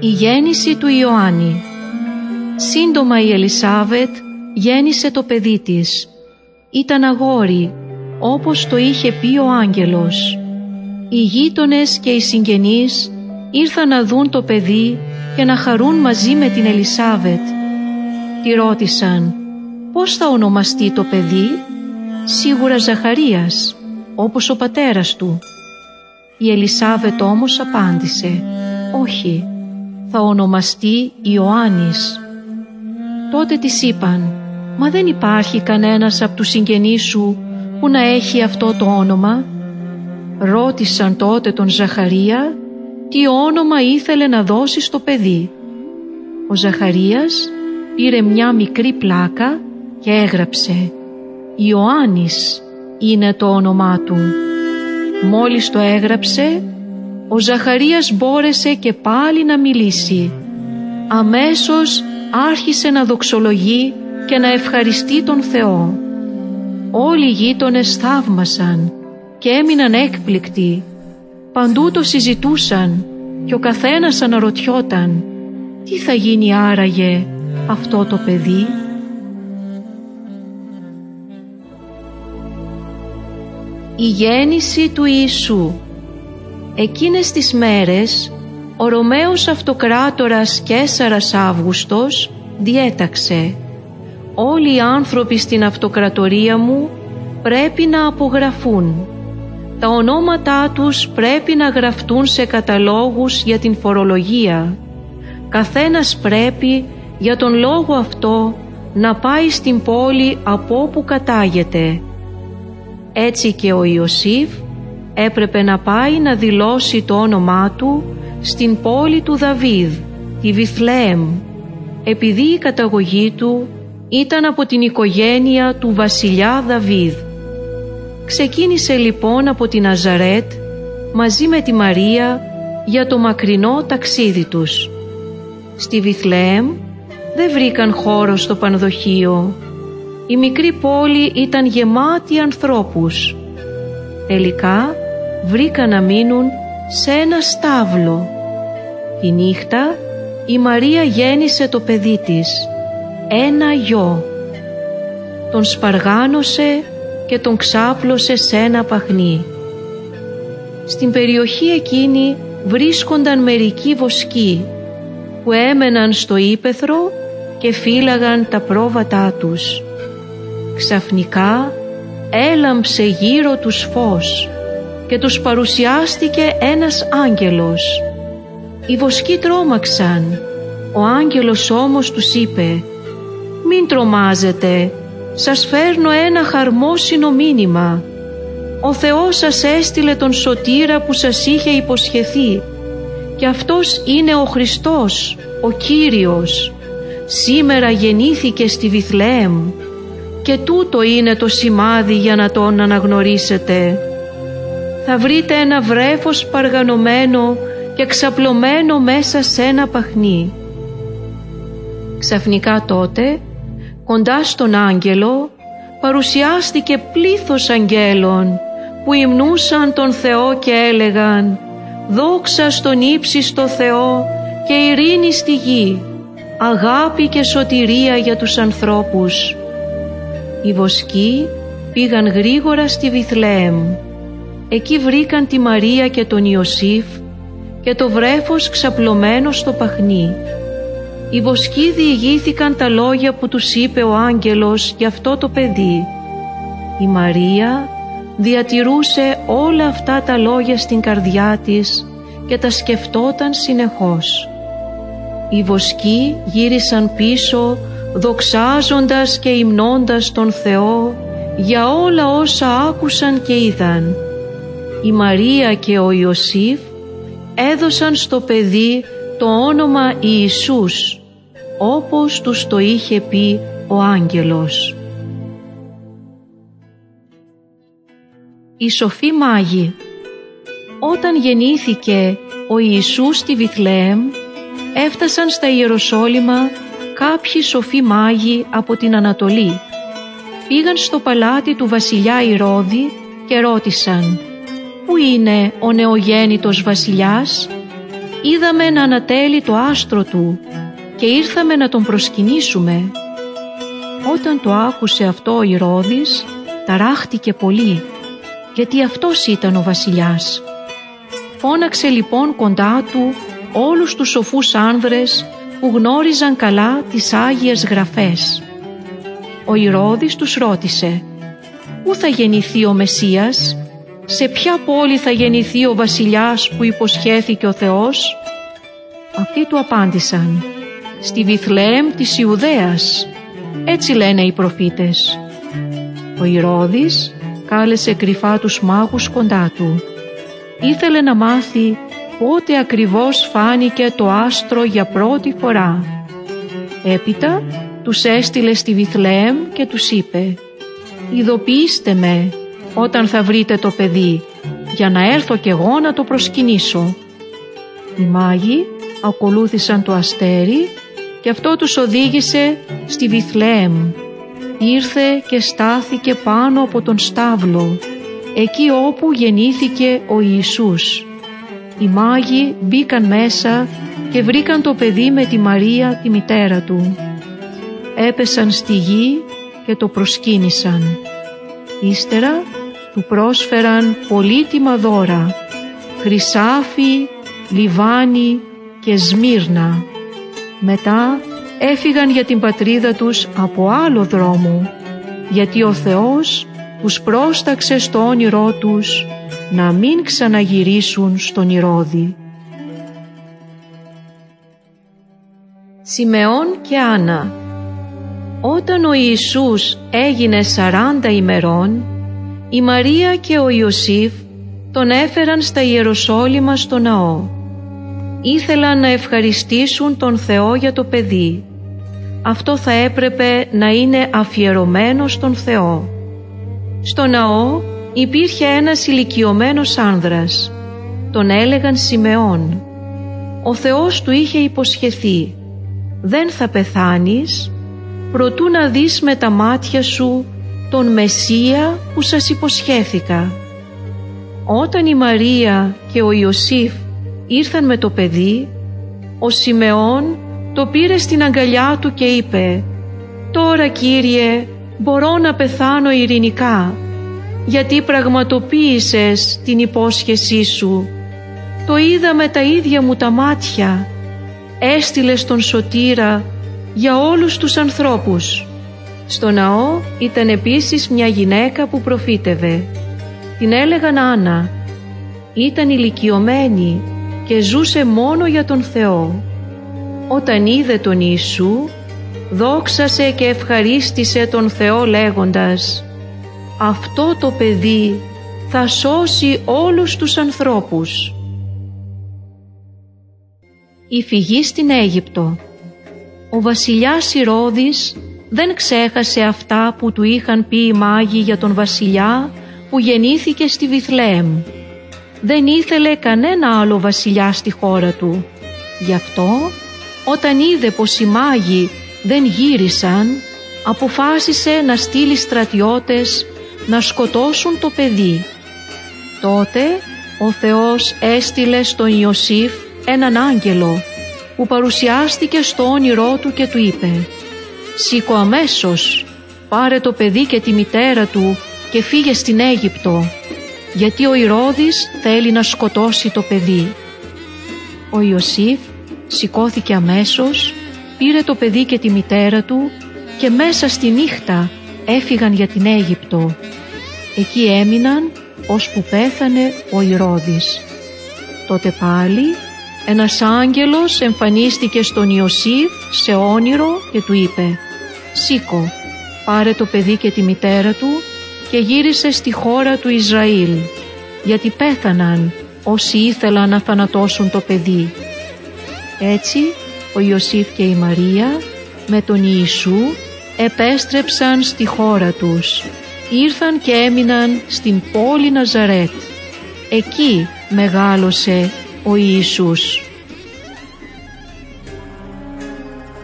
Η γέννηση του Ιωάννη Σύντομα η Ελισάβετ γέννησε το παιδί της. Ήταν αγόρι, όπως το είχε πει ο άγγελος. Οι γείτονες και οι συγγενείς ήρθαν να δουν το παιδί και να χαρούν μαζί με την Ελισάβετ. Τη ρώτησαν πώς θα ονομαστεί το παιδί, σίγουρα Ζαχαρίας, όπως ο πατέρας του. Η Ελισάβετ όμως απάντησε «Όχι, θα ονομαστεί Ιωάννης». Τότε της είπαν «Μα δεν υπάρχει κανένας από τους συγγενείς σου που να έχει αυτό το όνομα». Ρώτησαν τότε τον Ζαχαρία τι όνομα ήθελε να δώσει στο παιδί. Ο Ζαχαρίας πήρε μια μικρή πλάκα και έγραψε «Ιωάννης είναι το όνομά του». Μόλις το έγραψε, ο Ζαχαρίας μπόρεσε και πάλι να μιλήσει. Αμέσως άρχισε να δοξολογεί και να ευχαριστεί τον Θεό. Όλοι οι γείτονες θαύμασαν και έμειναν έκπληκτοι. Παντού το συζητούσαν και ο καθένας αναρωτιόταν τι θα γίνει άραγε αυτό το παιδί; Η γέννηση του Ιησού Εκείνες τις μέρες ο Ρωμαίος Αυτοκράτορας Κέσαρας Αύγουστος διέταξε «Όλοι οι άνθρωποι στην αυτοκρατορία μου πρέπει να απογραφούν. Τα ονόματά τους πρέπει να γραφτούν σε καταλόγους για την φορολογία. Καθένας πρέπει για τον λόγο αυτό να πάει στην πόλη από όπου κατάγεται. Έτσι και ο Ιωσήφ έπρεπε να πάει να δηλώσει το όνομά του στην πόλη του Δαβίδ, τη Βιθλέμ, επειδή η καταγωγή του ήταν από την οικογένεια του βασιλιά Δαβίδ. Ξεκίνησε λοιπόν από την Αζαρέτ μαζί με τη Μαρία για το μακρινό ταξίδι τους. Στη Βιθλέμ δεν βρήκαν χώρο στο πανδοχείο. Η μικρή πόλη ήταν γεμάτη ανθρώπους. Τελικά βρήκαν να μείνουν σε ένα στάβλο. Τη νύχτα η Μαρία γέννησε το παιδί της, ένα γιο. Τον σπαργάνωσε και τον ξάπλωσε σε ένα παχνί. Στην περιοχή εκείνη βρίσκονταν μερικοί βοσκοί που έμεναν στο ύπεθρο και φύλαγαν τα πρόβατά τους. Ξαφνικά έλαμψε γύρω τους φως και τους παρουσιάστηκε ένας άγγελος. Οι βοσκοί τρόμαξαν. Ο άγγελος όμως τους είπε «Μην τρομάζετε, σας φέρνω ένα χαρμόσυνο μήνυμα. Ο Θεός σας έστειλε τον σωτήρα που σας είχε υποσχεθεί και αυτός είναι ο Χριστός, ο Κύριος. Σήμερα γεννήθηκε στη Βιθλεέμ και τούτο είναι το σημάδι για να τον αναγνωρίσετε. Θα βρείτε ένα βρέφος παργανωμένο και ξαπλωμένο μέσα σε ένα παχνί. Ξαφνικά τότε, κοντά στον άγγελο, παρουσιάστηκε πλήθος αγγέλων που υμνούσαν τον Θεό και έλεγαν «Δόξα στον ύψιστο Θεό και ειρήνη στη γη, αγάπη και σωτηρία για τους ανθρώπους». Οι βοσκοί πήγαν γρήγορα στη Βιθλεέμ. Εκεί βρήκαν τη Μαρία και τον Ιωσήφ και το βρέφος ξαπλωμένο στο παχνί. Οι βοσκοί διηγήθηκαν τα λόγια που τους είπε ο άγγελος για αυτό το παιδί. Η Μαρία διατηρούσε όλα αυτά τα λόγια στην καρδιά της και τα σκεφτόταν συνεχώς. Οι βοσκοί γύρισαν πίσω δοξάζοντας και υμνώντας τον Θεό για όλα όσα άκουσαν και είδαν. Η Μαρία και ο Ιωσήφ έδωσαν στο παιδί το όνομα Ιησούς, όπως τους το είχε πει ο άγγελος. Η Σοφή Μάγη Όταν γεννήθηκε ο Ιησούς στη Βιθλεέμ, έφτασαν στα Ιεροσόλυμα κάποιοι σοφοί μάγοι από την Ανατολή. Πήγαν στο παλάτι του βασιλιά Ηρώδη και ρώτησαν «Πού είναι ο νεογέννητος βασιλιάς» είδαμε να ανατέλει το άστρο του και ήρθαμε να τον προσκυνήσουμε. Όταν το άκουσε αυτό ο Ηρώδης, ταράχτηκε πολύ, γιατί αυτός ήταν ο βασιλιάς. Φώναξε λοιπόν κοντά του όλους τους σοφούς άνδρες που γνώριζαν καλά τις Άγιες Γραφές. Ο Ηρώδης τους ρώτησε «Πού θα γεννηθεί ο Μεσσίας, σε ποια πόλη θα γεννηθεί ο βασιλιάς που υποσχέθηκε ο Θεός» Αυτοί του απάντησαν «Στη Βιθλεέμ της Ιουδαίας, έτσι λένε οι προφήτες». Ο Ηρώδης κάλεσε κρυφά τους μάγους κοντά του. Ήθελε να μάθει πότε ακριβώς φάνηκε το άστρο για πρώτη φορά. Έπειτα τους έστειλε στη Βιθλεέμ και τους είπε «Ειδοποιήστε με όταν θα βρείτε το παιδί για να έρθω κι εγώ να το προσκυνήσω». Οι μάγοι ακολούθησαν το αστέρι και αυτό τους οδήγησε στη Βιθλεέμ. Ήρθε και στάθηκε πάνω από τον στάβλο, εκεί όπου γεννήθηκε ο Ιησούς. Οι μάγοι μπήκαν μέσα και βρήκαν το παιδί με τη Μαρία τη μητέρα του. Έπεσαν στη γη και το προσκύνησαν. Ύστερα του πρόσφεραν πολύτιμα δώρα, χρυσάφι, λιβάνι και σμύρνα. Μετά έφυγαν για την πατρίδα τους από άλλο δρόμο, γιατί ο Θεός τους πρόσταξε στο όνειρό τους να μην ξαναγυρίσουν στον Ηρώδη. Σιμεών και Άννα Όταν ο Ιησούς έγινε σαράντα ημερών, η Μαρία και ο Ιωσήφ τον έφεραν στα Ιεροσόλυμα στο ναό. Ήθελαν να ευχαριστήσουν τον Θεό για το παιδί. Αυτό θα έπρεπε να είναι αφιερωμένο στον Θεό. Στο ναό υπήρχε ένας ηλικιωμένος άνδρας. Τον έλεγαν Σιμεών. Ο Θεός του είχε υποσχεθεί «Δεν θα πεθάνεις, προτού να δεις με τα μάτια σου τον Μεσσία που σας υποσχέθηκα». Όταν η Μαρία και ο Ιωσήφ ήρθαν με το παιδί, ο Σιμεών το πήρε στην αγκαλιά του και είπε «Τώρα Κύριε μπορώ να πεθάνω ειρηνικά γιατί πραγματοποίησες την υπόσχεσή σου. Το είδα με τα ίδια μου τα μάτια. Έστειλες τον σωτήρα για όλους τους ανθρώπους. Στο ναό ήταν επίσης μια γυναίκα που προφήτευε. Την έλεγαν Άννα. Ήταν ηλικιωμένη και ζούσε μόνο για τον Θεό. Όταν είδε τον Ιησού, δόξασε και ευχαρίστησε τον Θεό λέγοντας αυτό το παιδί θα σώσει όλους τους ανθρώπους. Η φυγή στην Αίγυπτο Ο βασιλιάς Ηρώδης δεν ξέχασε αυτά που του είχαν πει οι μάγοι για τον βασιλιά που γεννήθηκε στη Βιθλέμ. Δεν ήθελε κανένα άλλο βασιλιά στη χώρα του. Γι' αυτό όταν είδε πως οι μάγοι δεν γύρισαν αποφάσισε να στείλει στρατιώτες να σκοτώσουν το παιδί. Τότε ο Θεός έστειλε στον Ιωσήφ έναν άγγελο που παρουσιάστηκε στο όνειρό του και του είπε «Σήκω αμέσως, πάρε το παιδί και τη μητέρα του και φύγε στην Αίγυπτο, γιατί ο Ηρώδης θέλει να σκοτώσει το παιδί». Ο Ιωσήφ σηκώθηκε αμέσως, πήρε το παιδί και τη μητέρα του και μέσα στη νύχτα έφυγαν για την Αίγυπτο. Εκεί έμειναν ώσπου πέθανε ο Ηρώδης. Τότε πάλι ένας άγγελος εμφανίστηκε στον Ιωσήφ σε όνειρο και του είπε «Σήκω, πάρε το παιδί και τη μητέρα του και γύρισε στη χώρα του Ισραήλ, γιατί πέθαναν όσοι ήθελαν να θανατώσουν το παιδί». Έτσι ο Ιωσήφ και η Μαρία με τον Ιησού επέστρεψαν στη χώρα τους. Ήρθαν και έμειναν στην πόλη Ναζαρέτ. Εκεί μεγάλωσε ο Ιησούς.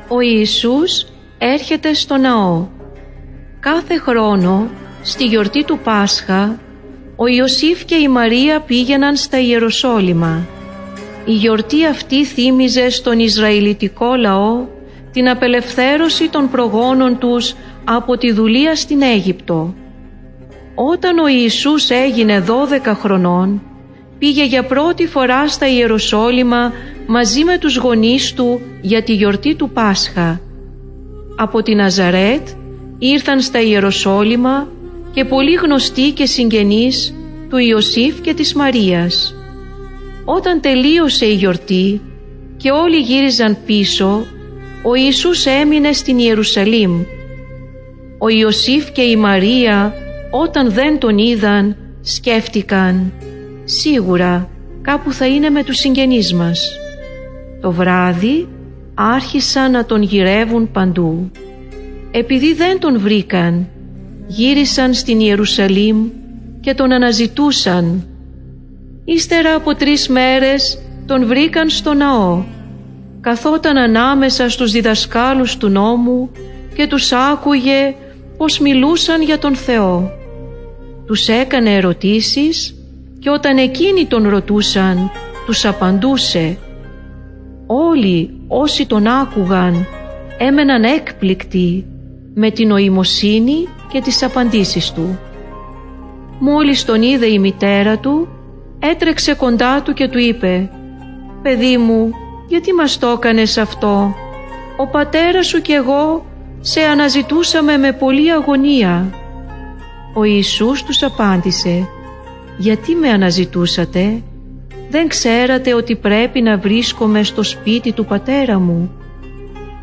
Ο Ιησούς έρχεται στο ναό. Κάθε χρόνο, στη γιορτή του Πάσχα, ο Ιωσήφ και η Μαρία πήγαιναν στα Ιεροσόλυμα. Η γιορτή αυτή θύμιζε στον Ισραηλιτικό λαό την απελευθέρωση των προγόνων τους από τη δουλεία στην Αίγυπτο. Όταν ο Ιησούς έγινε 12 χρονών, πήγε για πρώτη φορά στα Ιεροσόλυμα μαζί με τους γονείς του για τη γιορτή του Πάσχα. Από τη Ναζαρέτ ήρθαν στα Ιεροσόλυμα και πολύ γνωστοί και συγγενείς του Ιωσήφ και της Μαρίας. Όταν τελείωσε η γιορτή και όλοι γύριζαν πίσω, ο Ιησούς έμεινε στην Ιερουσαλήμ. Ο Ιωσήφ και η Μαρία όταν δεν τον είδαν σκέφτηκαν «Σίγουρα κάπου θα είναι με τους συγγενείς μας». Το βράδυ άρχισαν να τον γυρεύουν παντού. Επειδή δεν τον βρήκαν, γύρισαν στην Ιερουσαλήμ και τον αναζητούσαν. Ύστερα από τρεις μέρες τον βρήκαν στο ναό. Καθόταν ανάμεσα στους διδασκάλους του νόμου και τους άκουγε πως μιλούσαν για τον Θεό. Τους έκανε ερωτήσεις και όταν εκείνοι τον ρωτούσαν, τους απαντούσε. Όλοι όσοι τον άκουγαν έμεναν έκπληκτοι με την νοημοσύνη και τις απαντήσεις του. Μόλις τον είδε η μητέρα του, έτρεξε κοντά του και του είπε «Παιδί μου, γιατί μας το έκανες αυτό, ο πατέρας σου και εγώ σε αναζητούσαμε με πολλή αγωνία». Ο Ιησούς τους απάντησε «Γιατί με αναζητούσατε, δεν ξέρατε ότι πρέπει να βρίσκομαι στο σπίτι του πατέρα μου».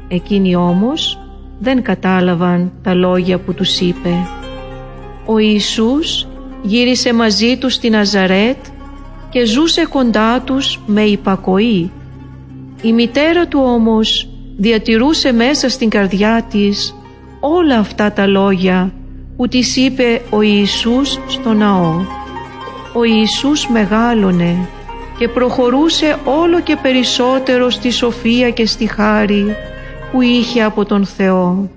Εκείνοι όμως δεν κατάλαβαν τα λόγια που τους είπε. Ο Ιησούς γύρισε μαζί τους στη Ναζαρέτ και ζούσε κοντά τους με υπακοή. Η μητέρα του όμως διατηρούσε μέσα στην καρδιά της όλα αυτά τα λόγια που της είπε ο Ιησούς στο ναό. Ο Ιησούς μεγάλωνε και προχωρούσε όλο και περισσότερο στη σοφία και στη χάρη που είχε από τον Θεό.